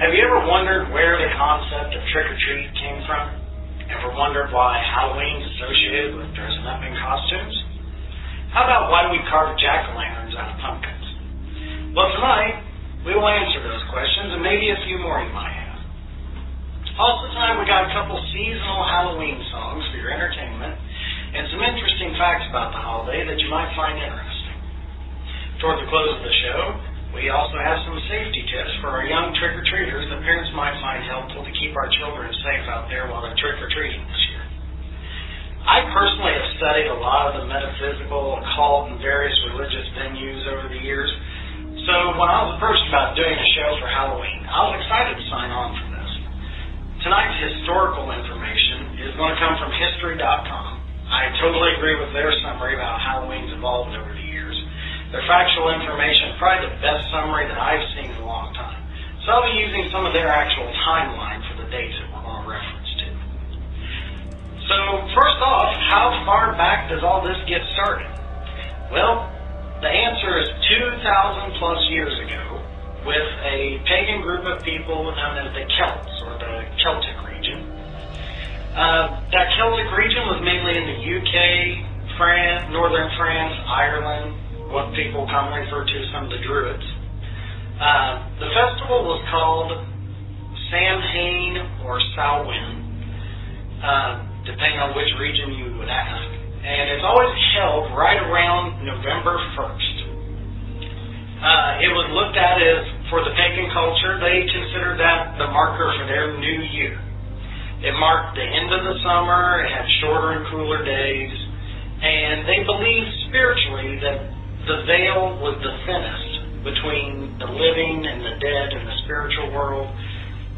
Have you ever wondered where the concept of trick or treat came from? Ever wondered why Halloween's associated with dressing up in costumes? How about why we carve jack o' lanterns out of pumpkins? Well, tonight we will answer those questions and maybe a few more you might have. Also, tonight we got a couple seasonal Halloween songs for your entertainment and some interesting facts about the holiday that you might find interesting. Toward the close of the show, we also have some safety tips for our young trick or treaters that parents might find helpful to keep our children safe out there while they're trick or treating this year. I personally have studied a lot of the metaphysical, occult, and various religious venues over the years. So when I was approached about doing a show for Halloween, I was excited to sign on for this. Tonight's historical information is going to come from History.com. I totally agree with their summary about Halloween's evolved over the. Their factual information probably the best summary that I've seen in a long time. So I'll be using some of their actual timeline for the dates that we're going to reference to. So first off, how far back does all this get started? Well, the answer is 2,000 plus years ago with a pagan group of people known as the Celts or the Celtic region. uh, that Celtic region was mainly in the UK, France, northern France, Ireland, what people commonly refer to as some of the Druids. Uh, the festival was called Samhain or Samhain, uh, depending on which region you would ask. And it's always held right around November 1st. Uh, it was looked at as, for the pagan culture, they considered that the marker for their new year. It marked the end of the summer, it had shorter and cooler days, and they believed spiritually that the veil was the thinnest between the living and the dead in the spiritual world.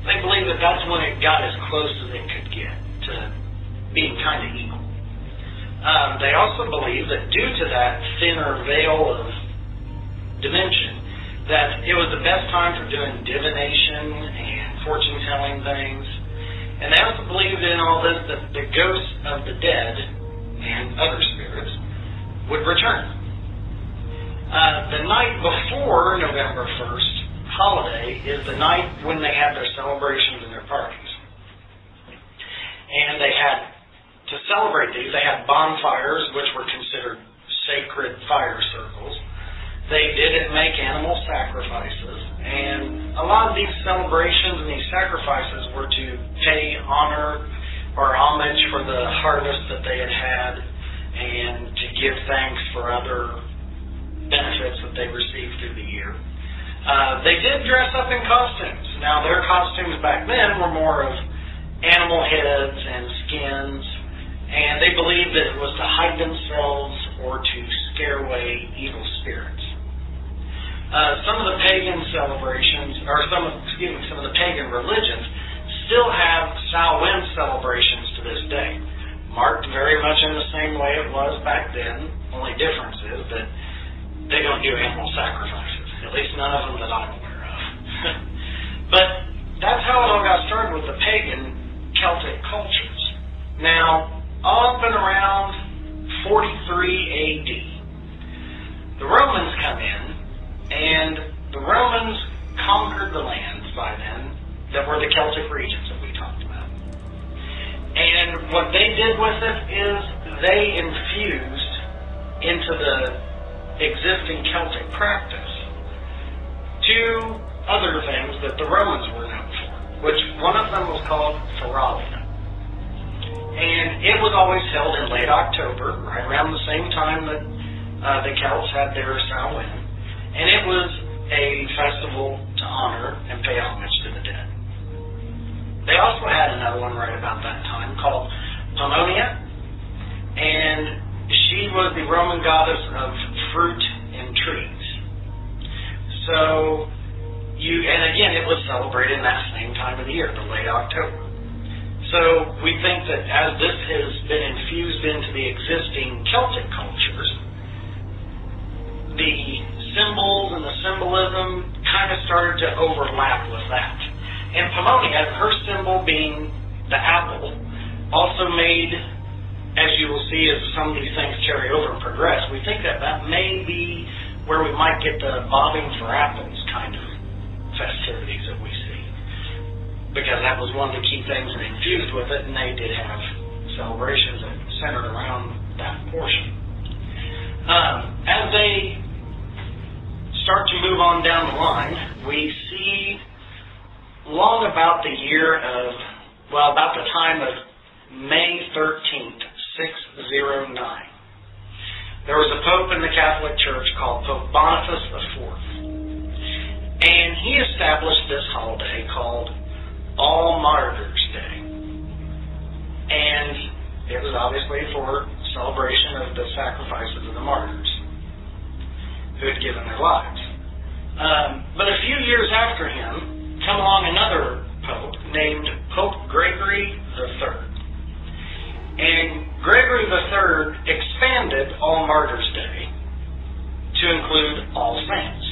They believed that that's when it got as close as it could get to being kind of evil. Um, they also believed that due to that thinner veil of dimension, that it was the best time for doing divination and fortune telling things and they also believed in all this that the ghosts of the dead and other spirits would return. Uh, the night before November 1st holiday is the night when they had their celebrations and their parties. And they had, to celebrate these, they had bonfires, which were considered sacred fire circles. They didn't make animal sacrifices. And a lot of these celebrations and these sacrifices were to pay honor or homage for the harvest that they had had and to give thanks for other they received through the year. Uh, they did dress up in costumes. Now, their costumes back then were more of animal heads and skins, and they believed that it was to hide themselves or to scare away evil spirits. Uh, some of the pagan celebrations, or some of, excuse me, some of the pagan religions still have Samhain celebrations to this day, marked very much in the same way it was back then. Only difference is that they don't do animal sacrifices. At least none of them that I'm aware of. but that's how it all got started with the pagan Celtic cultures. Now, up and around 43 AD, the Romans come in, and the Romans conquered the lands by then that were the Celtic regions that we talked about. And what they did with it is they infused into the existing Celtic practice two other things that the Romans were known for, which one of them was called Feralia. And it was always held in late October, right around the same time that uh, the Celts had their Samhain. And it was a festival to honor and pay homage to the dead. They also had another one right about that time called Pomona, and she was the Roman goddess of fruit and trees. So you, and again, it was celebrated in that same time of the year, the late October. So we think that as this has been infused into the existing Celtic cultures, the symbols and the symbolism kind of started to overlap with that. And Pomona, her symbol being the apple, also made as you will see as some of these things carry over and progress, we think that that may be where we might get the bobbing for apples kind of festivities that we see. Because that was one of the key things that infused with it, and they did have celebrations that centered around that portion. Um, as they start to move on down the line, we see long about the year of, well, about the time of May 13th, 609. There was a pope in the Catholic Church called Pope Boniface IV. And he established this holiday called All Martyrs Day. And it was obviously for celebration of the sacrifices of the martyrs who had given their lives. Um, but a few years after him, come along another pope named Pope Gregory III. And Gregory III expanded All Martyrs Day to include All Saints.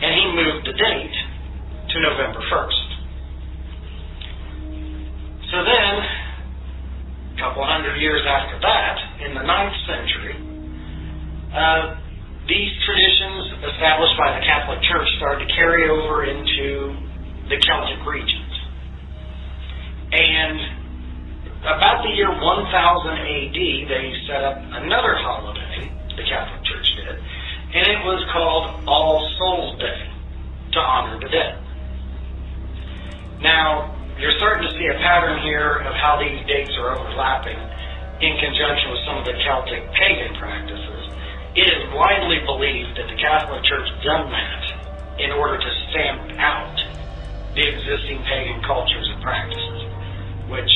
And he moved the date to November 1st. So then, a couple hundred years after that, in the ninth century, uh, these traditions established by the Catholic Church started to carry over into the Celtic regions. And about the year 1000 AD, they set up another holiday, the Catholic Church did, and it was called All Souls Day, to honor the dead. Now, you're starting to see a pattern here of how these dates are overlapping in conjunction with some of the Celtic pagan practices. It is widely believed that the Catholic Church done that in order to stamp out the existing pagan cultures and practices, which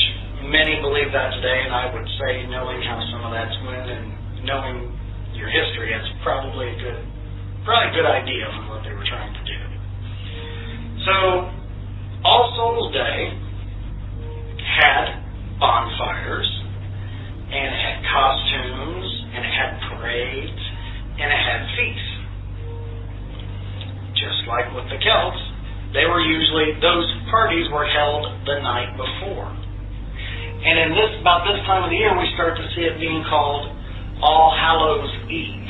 many believe that today, and I would say, knowing how some of that's went and knowing your history, it's probably a good, probably a good idea on what they were trying to do. So, All Souls Day had bonfires, and it had costumes, and it had parades, and it had feasts. Just like with the Celts, they were usually, those parties were held the night before. And in this, about this time of the year, we start to see it being called All Hallows Eve.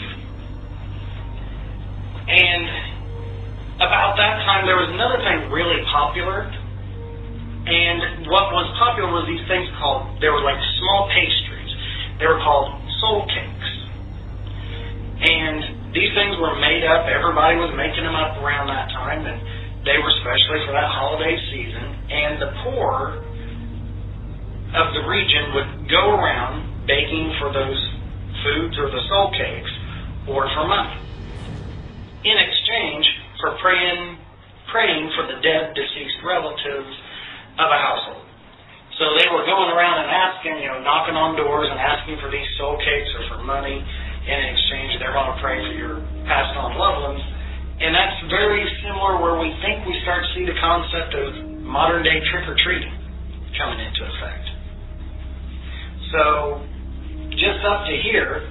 And about that time, there was another thing really popular. And what was popular was these things called, they were like small pastries. They were called soul cakes. And these things were made up, everybody was making them up around that time, and they were especially for that holiday season. And the poor of the region would go around begging for those foods or the soul cakes or for money in exchange for praying praying for the dead deceased relatives of a household. So they were going around and asking, you know, knocking on doors and asking for these soul cakes or for money. In exchange, they're going to pray for your passed on loved ones. And that's very similar where we think we start to see the concept of modern day trick or treating coming into effect. So, just up to here,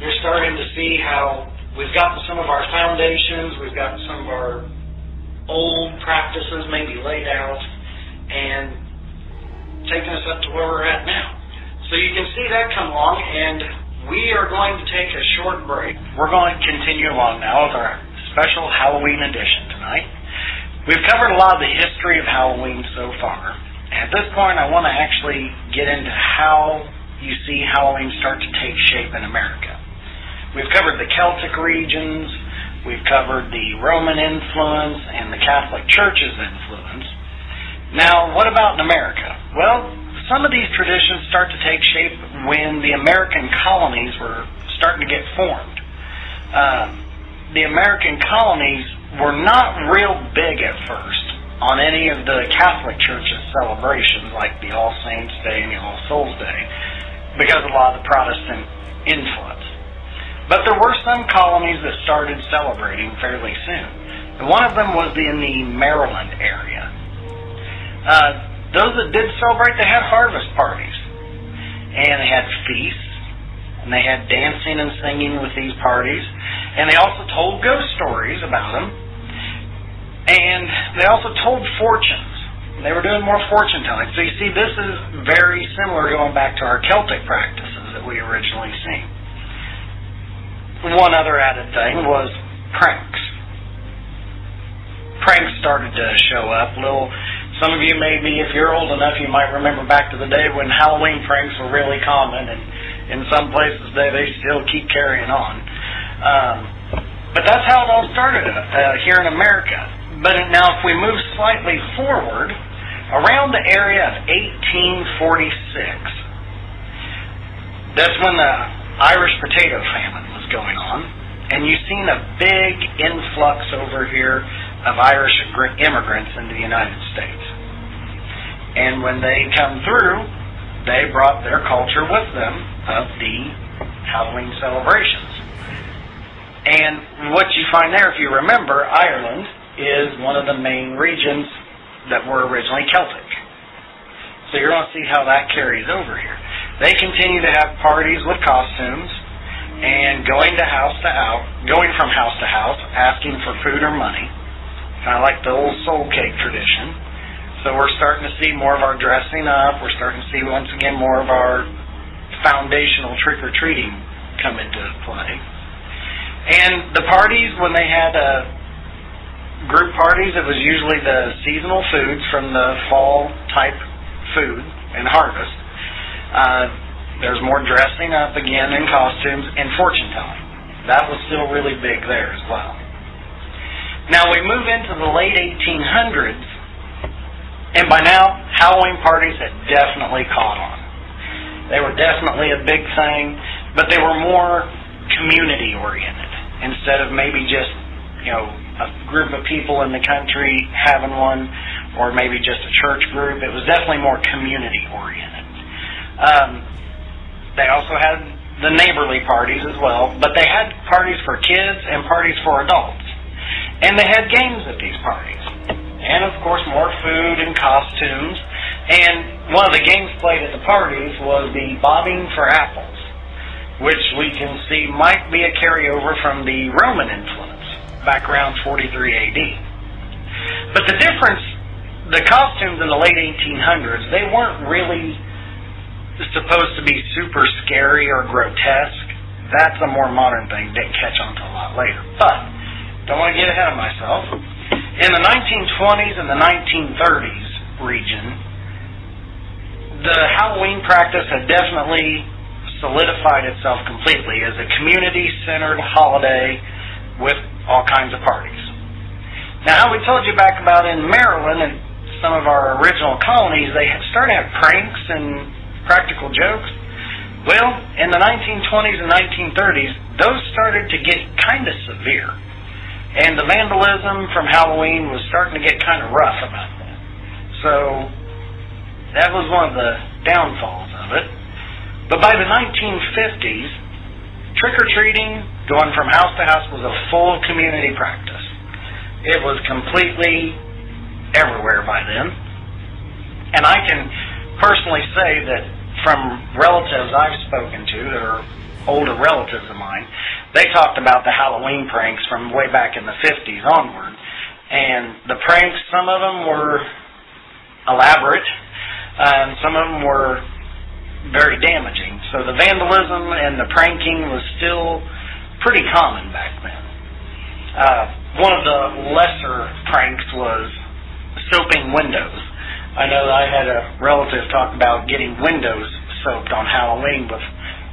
you're starting to see how we've got some of our foundations, we've got some of our old practices maybe laid out, and taking us up to where we're at now. So you can see that come along, and we are going to take a short break. We're going to continue along now with our special Halloween edition tonight. We've covered a lot of the history of Halloween so far. At this point, I want to actually get into how you see Halloween start to take shape in America. We've covered the Celtic regions, we've covered the Roman influence and the Catholic Church's influence. Now, what about in America? Well, some of these traditions start to take shape when the American colonies were starting to get formed. Uh, the American colonies were not real big at first on any of the Catholic Church's celebrations, like the All Saints' Day and the All Souls' Day because of a lot of the Protestant influence. But there were some colonies that started celebrating fairly soon. And one of them was in the Maryland area. Uh, those that did celebrate, they had harvest parties. And they had feasts. And they had dancing and singing with these parties. And they also told ghost stories about them. And they also told fortunes. They were doing more fortune telling. So you see, this is very similar going back to our Celtic practices that we originally seen. One other added thing was pranks. Pranks started to show up. Little, some of you maybe, if you're old enough, you might remember back to the day when Halloween pranks were really common, and in some places they they still keep carrying on. Um, but that's how it all started uh, here in America. But now, if we move slightly forward, around the area of 1846, that's when the Irish potato famine was going on, and you've seen a big influx over here of Irish immigrants into the United States. And when they come through, they brought their culture with them of the Halloween celebrations. And what you find there, if you remember, Ireland is one of the main regions that were originally Celtic. So you're going to see how that carries over here. They continue to have parties with costumes and going to house to house, going from house to house, asking for food or money, kind of like the old soul cake tradition. So we're starting to see more of our dressing up. We're starting to see once again more of our foundational trick or treating come into play. And the parties, when they had uh, group parties, it was usually the seasonal foods from the fall type food and harvest. Uh, there's more dressing up again in costumes and fortune telling. That was still really big there as well. Now we move into the late 1800s, and by now Halloween parties had definitely caught on. They were definitely a big thing, but they were more community oriented instead of maybe just, you know, a group of people in the country having one or maybe just a church group. It was definitely more community oriented. Um, they also had the neighborly parties as well, but they had parties for kids and parties for adults. And they had games at these parties. And of course, more food and costumes. And one of the games played at the parties was the bobbing for apples, which we can see might be a carryover from the Roman influence back around 43 AD. But the difference, the costumes in the late 1800s, they weren't really supposed to be super scary or grotesque. That's a more modern thing. Didn't catch on to a lot later. But, don't want to get ahead of myself. In the 1920s and the 1930s region, the Halloween practice had definitely solidified itself completely as a community centered holiday with all kinds of parties. Now, we told you back about in Maryland and some of our original colonies, they started have pranks and practical jokes. Well, in the 1920s and 1930s, those started to get kind of severe. And the vandalism from Halloween was starting to get kind of rough about that. So, that was one of the downfalls of it. But by the 1950s, trick or treating, going from house to house, was a full community practice. It was completely everywhere by then. And I can personally say that from relatives I've spoken to that are older relatives of mine, they talked about the Halloween pranks from way back in the 50s onward. And the pranks, some of them were elaborate, and some of them were very damaging. So the vandalism and the pranking was still pretty common back then. Uh, one of the lesser pranks was soaping windows. I know I had a relative talk about getting windows soaped on Halloween with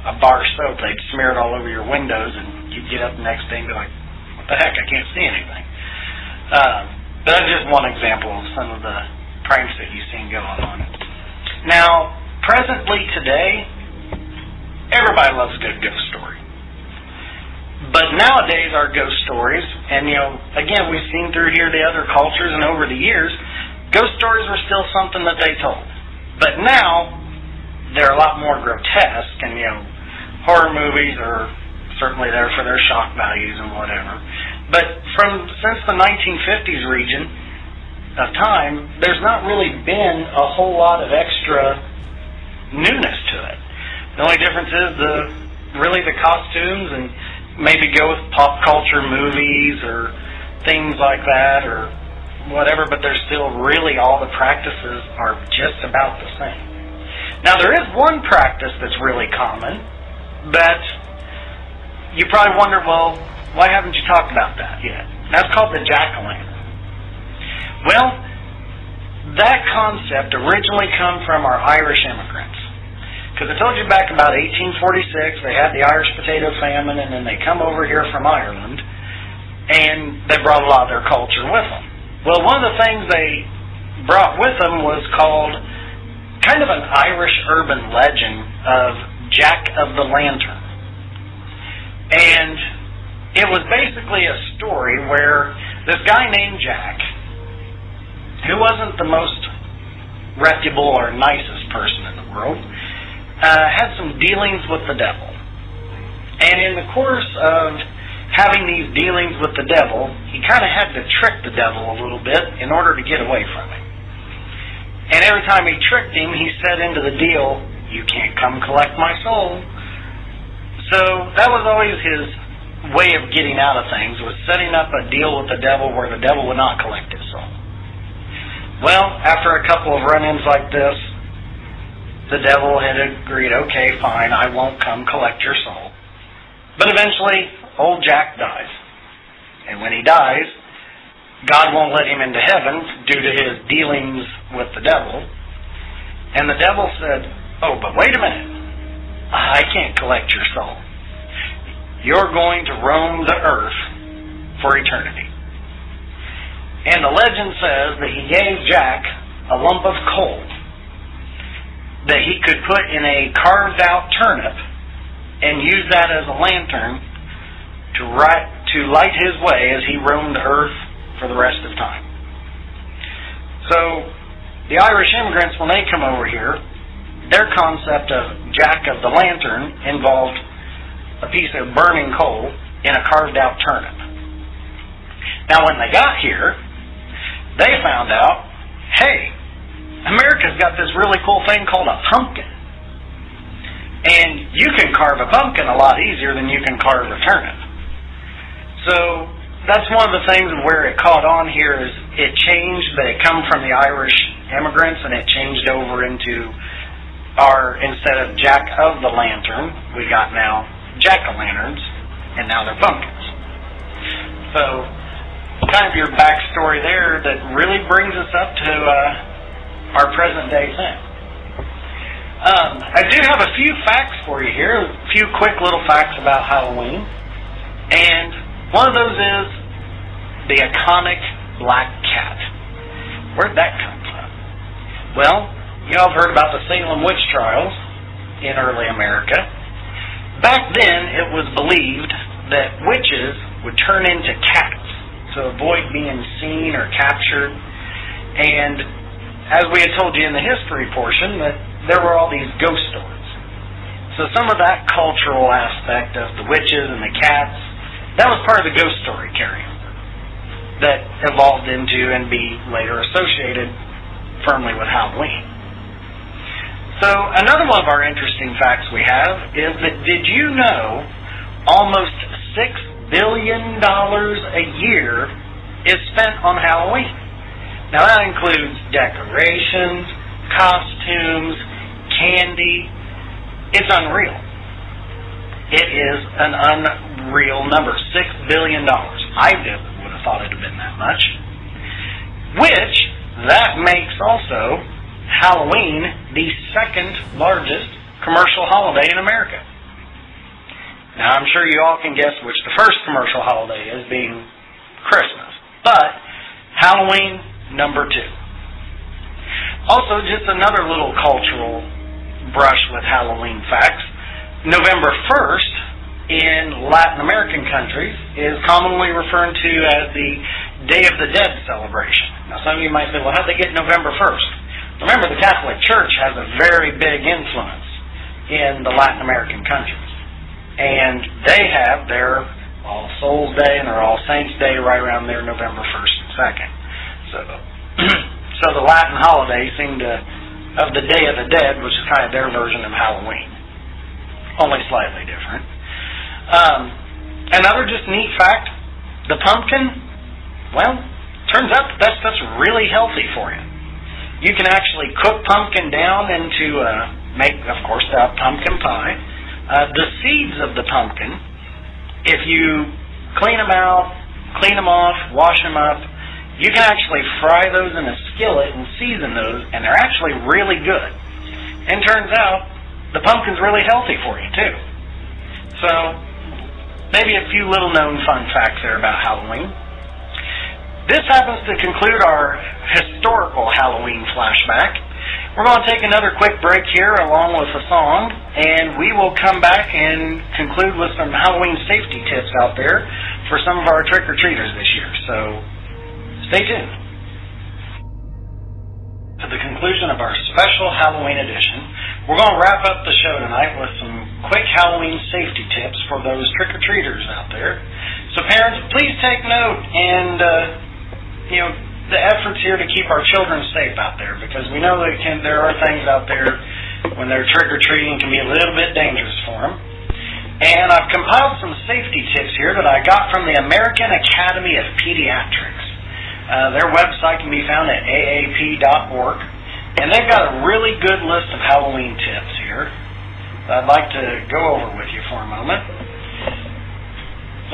a bar soap. They'd smear it all over your windows, and you'd get up the next day and be like, "What the heck? I can't see anything." Uh, but that's just one example of some of the pranks that you've seen going on. Now, presently today, everybody loves a good ghost story. But nowadays, our ghost stories, and you know, again, we've seen through here the other cultures and over the years, ghost stories were still something that they told. But now, they're a lot more grotesque, and you know, horror movies are certainly there for their shock values and whatever. But from since the 1950s region of time, there's not really been a whole lot of extra newness to it. The only difference is the really the costumes and maybe go with pop culture movies or things like that or whatever, but they're still really all the practices are just about the same. Now, there is one practice that's really common that you probably wonder, well, why haven't you talked about that yet? That's called the jack o' lantern. Well, that concept originally come from our Irish immigrants. Because I told you back about 1846, they had the Irish potato famine, and then they come over here from Ireland, and they brought a lot of their culture with them. Well, one of the things they brought with them was called kind of an Irish urban legend of Jack of the Lantern. And it was basically a story where this guy named Jack, who wasn't the most reputable or nicest person in the world, uh, had some dealings with the devil. And in the course of having these dealings with the devil, he kind of had to trick the devil a little bit in order to get away from him. And every time he tricked him, he said into the deal, You can't come collect my soul. So that was always his way of getting out of things, was setting up a deal with the devil where the devil would not collect his soul. Well, after a couple of run ins like this, the devil had agreed, okay, fine, I won't come collect your soul. But eventually, old Jack dies. And when he dies, God won't let him into heaven due to his dealings with the devil. And the devil said, Oh, but wait a minute. I can't collect your soul. You're going to roam the earth for eternity. And the legend says that he gave Jack a lump of coal that he could put in a carved out turnip and use that as a lantern to, right, to light his way as he roamed the earth for the rest of time. So, the Irish immigrants, when they come over here, their concept of Jack of the Lantern involved a piece of burning coal in a carved out turnip. Now, when they got here, they found out hey, America's got this really cool thing called a pumpkin. And you can carve a pumpkin a lot easier than you can carve a turnip. So that's one of the things where it caught on here is it changed, but it come from the Irish immigrants and it changed over into our instead of Jack of the Lantern, we got now Jack o' lanterns, and now they're pumpkins. So kind of your backstory there that really brings us up to uh, our present day thing. Um, I do have a few facts for you here, a few quick little facts about Halloween. And one of those is the iconic black cat. Where'd that come from? Well, you all have heard about the Salem witch trials in early America. Back then, it was believed that witches would turn into cats to avoid being seen or captured. And as we had told you in the history portion, that there were all these ghost stories. So some of that cultural aspect of the witches and the cats, that was part of the ghost story carryover that evolved into and be later associated firmly with Halloween. So another one of our interesting facts we have is that did you know almost six billion dollars a year is spent on Halloween? Now that includes decorations, costumes, candy. It's unreal. It is an unreal number. Six billion dollars. I never would have thought it would have been that much. Which, that makes also Halloween the second largest commercial holiday in America. Now, I'm sure you all can guess which the first commercial holiday is, being Christmas. But Halloween number two. Also, just another little cultural brush with Halloween facts. November 1st in Latin American countries is commonly referred to as the Day of the Dead celebration. Now, some of you might say, well, how'd they get November 1st? Remember, the Catholic Church has a very big influence in the Latin American countries. And they have their All Souls Day and their All Saints Day right around there, November 1st and 2nd. So, so the Latin holidays seem to, of the Day of the Dead, which is kind of their version of Halloween, only slightly different. Um, another just neat fact: the pumpkin. Well, turns out that, that stuff's really healthy for you. You can actually cook pumpkin down into uh, make, of course, that pumpkin pie. Uh, the seeds of the pumpkin, if you clean them out, clean them off, wash them up, you can actually fry those in a skillet and season those, and they're actually really good. And turns out the pumpkin's really healthy for you too. So maybe a few little known fun facts there about Halloween. This happens to conclude our historical Halloween flashback. We're going to take another quick break here along with a song, and we will come back and conclude with some Halloween safety tips out there for some of our trick or treaters this year. So stay tuned. To the conclusion of our special Halloween edition, we're going to wrap up the show tonight with some quick Halloween safety tips for those trick or treaters out there. So, parents, please take note and. Uh, you know, the efforts here to keep our children safe out there because we know that can, there are things out there when they're trick or treating can be a little bit dangerous for them. And I've compiled some safety tips here that I got from the American Academy of Pediatrics. Uh, their website can be found at aap.org, and they've got a really good list of Halloween tips here that I'd like to go over with you for a moment.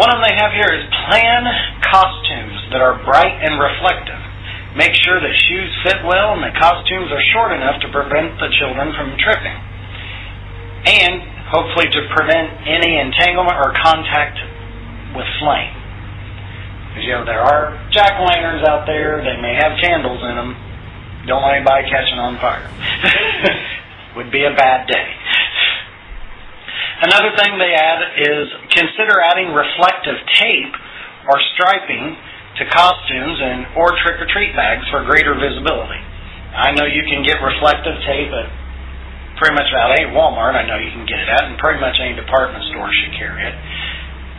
One of them they have here is plan costumes that are bright and reflective. Make sure that shoes fit well and the costumes are short enough to prevent the children from tripping. And hopefully to prevent any entanglement or contact with flame. Because, you know, there are jack lanterns out there, they may have candles in them. Don't want anybody catching on fire. Would be a bad day. Another thing they add is consider adding reflective tape or striping to costumes and or trick or treat bags for greater visibility. I know you can get reflective tape at pretty much about any Walmart. I know you can get it at, and pretty much any department store should carry it.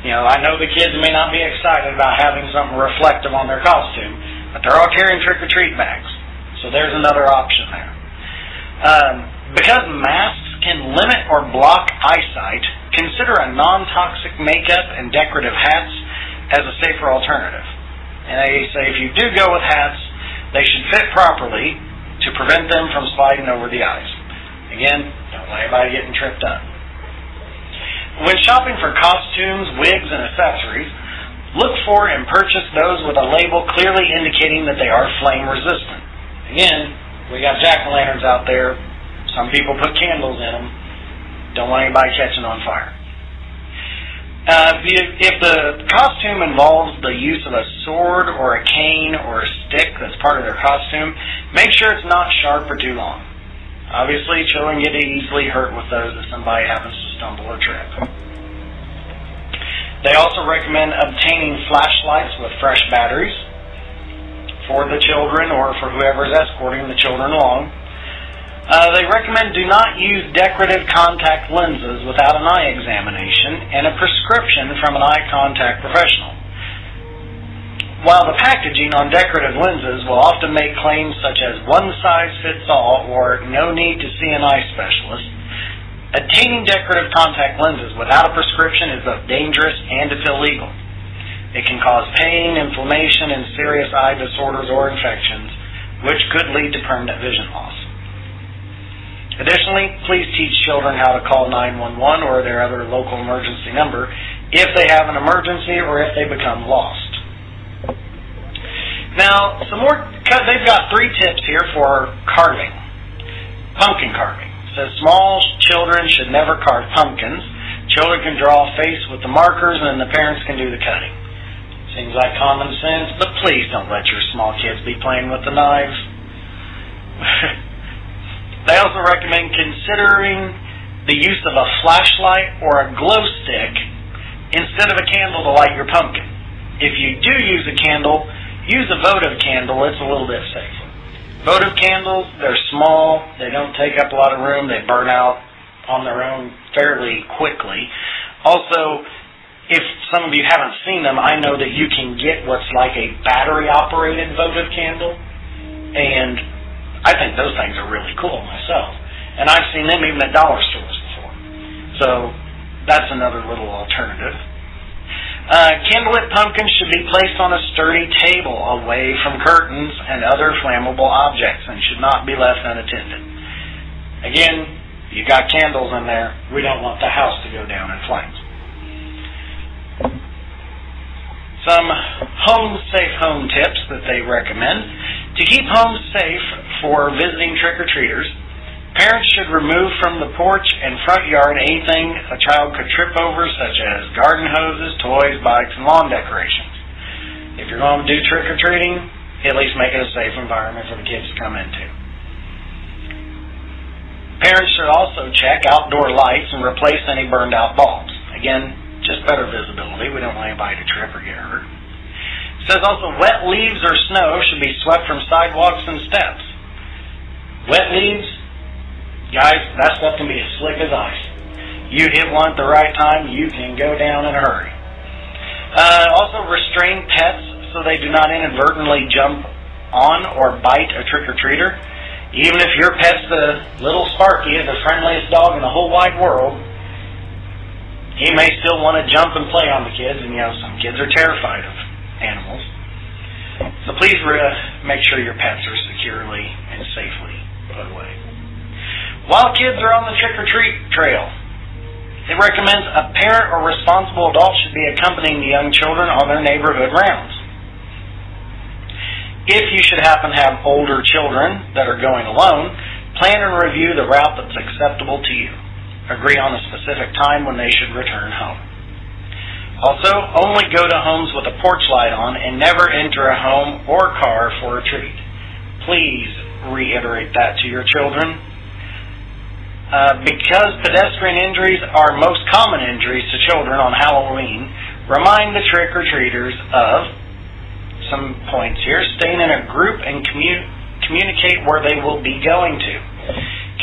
You know, I know the kids may not be excited about having something reflective on their costume, but they're all carrying trick or treat bags, so there's another option there. Um, because masks can limit or block eyesight, consider a non toxic makeup and decorative hats as a safer alternative. And they say if you do go with hats, they should fit properly to prevent them from sliding over the eyes. Again, don't let anybody getting tripped up. When shopping for costumes, wigs, and accessories, look for and purchase those with a label clearly indicating that they are flame resistant. Again, we got jack o' lanterns out there some people put candles in them. Don't want anybody catching on fire. Uh, if the costume involves the use of a sword or a cane or a stick that's part of their costume, make sure it's not sharp or too long. Obviously, children get easily hurt with those if somebody happens to stumble or trip. They also recommend obtaining flashlights with fresh batteries for the children or for whoever is escorting the children along. Uh, they recommend do not use decorative contact lenses without an eye examination and a prescription from an eye contact professional. While the packaging on decorative lenses will often make claims such as one size fits all or no need to see an eye specialist, obtaining decorative contact lenses without a prescription is both dangerous and it's illegal. It can cause pain, inflammation, and serious eye disorders or infections, which could lead to permanent vision loss. Additionally, please teach children how to call 911 or their other local emergency number if they have an emergency or if they become lost. Now, some more, they've got three tips here for carving. Pumpkin carving. It says small children should never carve pumpkins. Children can draw a face with the markers and the parents can do the cutting. Seems like common sense, but please don't let your small kids be playing with the knives. They also recommend considering the use of a flashlight or a glow stick instead of a candle to light your pumpkin. If you do use a candle, use a votive candle. It's a little bit safer. Votive candles, they're small, they don't take up a lot of room, they burn out on their own fairly quickly. Also, if some of you haven't seen them, I know that you can get what's like a battery operated votive candle. And I think those things are really cool myself. And I've seen them even at dollar stores before. So that's another little alternative. Uh, kindlelit pumpkins should be placed on a sturdy table away from curtains and other flammable objects and should not be left unattended. Again, you got candles in there. We don't want the house to go down in flames. Some home safe home tips that they recommend. To keep homes safe for visiting trick or treaters, parents should remove from the porch and front yard anything a child could trip over, such as garden hoses, toys, bikes, and lawn decorations. If you're going to do trick or treating, at least make it a safe environment for the kids to come into. Parents should also check outdoor lights and replace any burned out bulbs. Again, just better visibility. We don't want anybody to trip or get hurt. It says also wet leaves or snow should be swept from sidewalks and steps. Wet leaves, guys, that stuff can be as slick as ice. You hit one at the right time, you can go down in a hurry. Uh, also, restrain pets so they do not inadvertently jump on or bite a trick or treater. Even if your pet's the little Sparky, the friendliest dog in the whole wide world, he may still want to jump and play on the kids, and you know, some kids are terrified of animals. So please re- make sure your pets are securely and safely put away. While kids are on the trick or treat trail, it recommends a parent or responsible adult should be accompanying the young children on their neighborhood rounds. If you should happen to have older children that are going alone, plan and review the route that's acceptable to you agree on a specific time when they should return home. Also, only go to homes with a porch light on and never enter a home or car for a treat. Please reiterate that to your children. Uh, because pedestrian injuries are most common injuries to children on Halloween, remind the trick or treaters of some points here. Staying in a group and commu- communicate where they will be going to.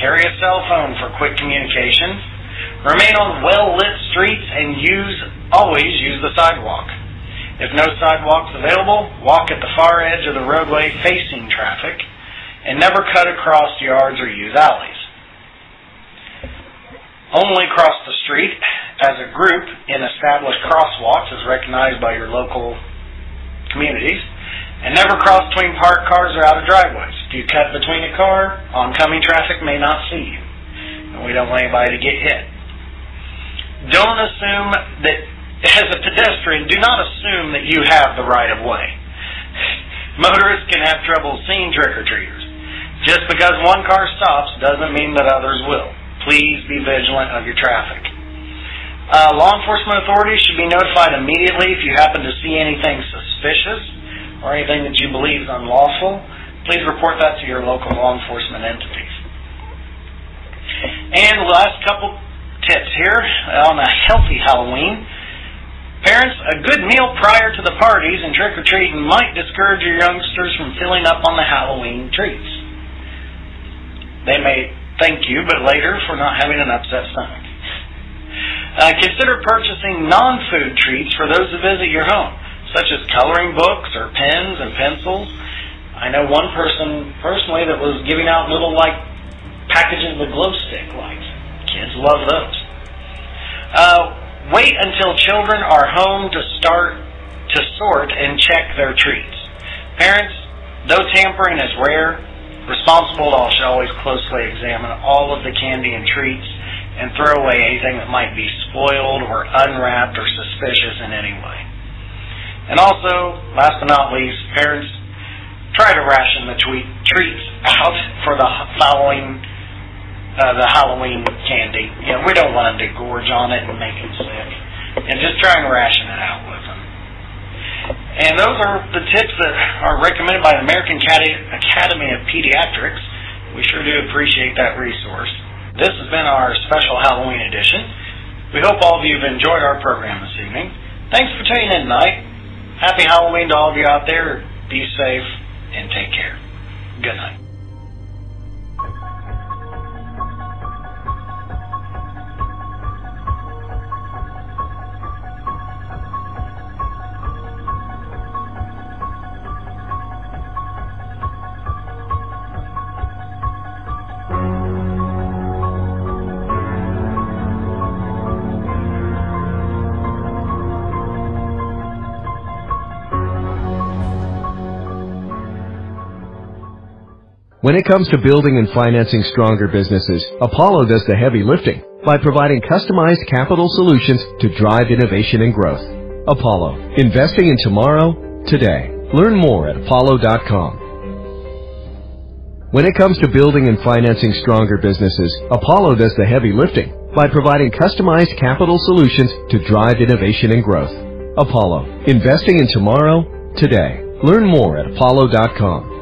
Carry a cell phone for quick communication. Remain on well-lit streets and use always use the sidewalk. If no sidewalks available, walk at the far edge of the roadway facing traffic and never cut across yards or use alleys. Only cross the street as a group in established crosswalks as recognized by your local communities and never cross between parked cars or out of driveways. If you cut between a car, oncoming traffic may not see you. And we don't want anybody to get hit. Don't assume that, as a pedestrian, do not assume that you have the right of way. Motorists can have trouble seeing trick or treaters. Just because one car stops doesn't mean that others will. Please be vigilant of your traffic. Uh, law enforcement authorities should be notified immediately if you happen to see anything suspicious or anything that you believe is unlawful, please report that to your local law enforcement entities. And the last couple tips here on a healthy Halloween. Parents, a good meal prior to the parties and trick or treating might discourage your youngsters from filling up on the Halloween treats. They may thank you, but later for not having an upset stomach. Uh, consider purchasing non food treats for those who visit your home such as coloring books or pens and pencils. I know one person personally that was giving out little like packages of glow stick lights. Kids love those. Uh, wait until children are home to start to sort and check their treats. Parents, though tampering is rare, responsible adults should always closely examine all of the candy and treats and throw away anything that might be spoiled or unwrapped or suspicious in any way. And also, last but not least, parents try to ration the tweet, treats out for the following uh, the Halloween candy. You know, we don't want them to gorge on it and make them sick. And just try and ration it out with them. And those are the tips that are recommended by the American Academy of Pediatrics. We sure do appreciate that resource. This has been our special Halloween edition. We hope all of you have enjoyed our program this evening. Thanks for tuning in tonight. Happy Halloween to all of you out there. Be safe and take care. Good night. When it comes to building and financing stronger businesses, Apollo does the heavy lifting by providing customized capital solutions to drive innovation and growth. Apollo, investing in tomorrow, today. Learn more at apollo.com. When it comes to building and financing stronger businesses, Apollo does the heavy lifting by providing customized capital solutions to drive innovation and growth. Apollo, investing in tomorrow, today. Learn more at apollo.com.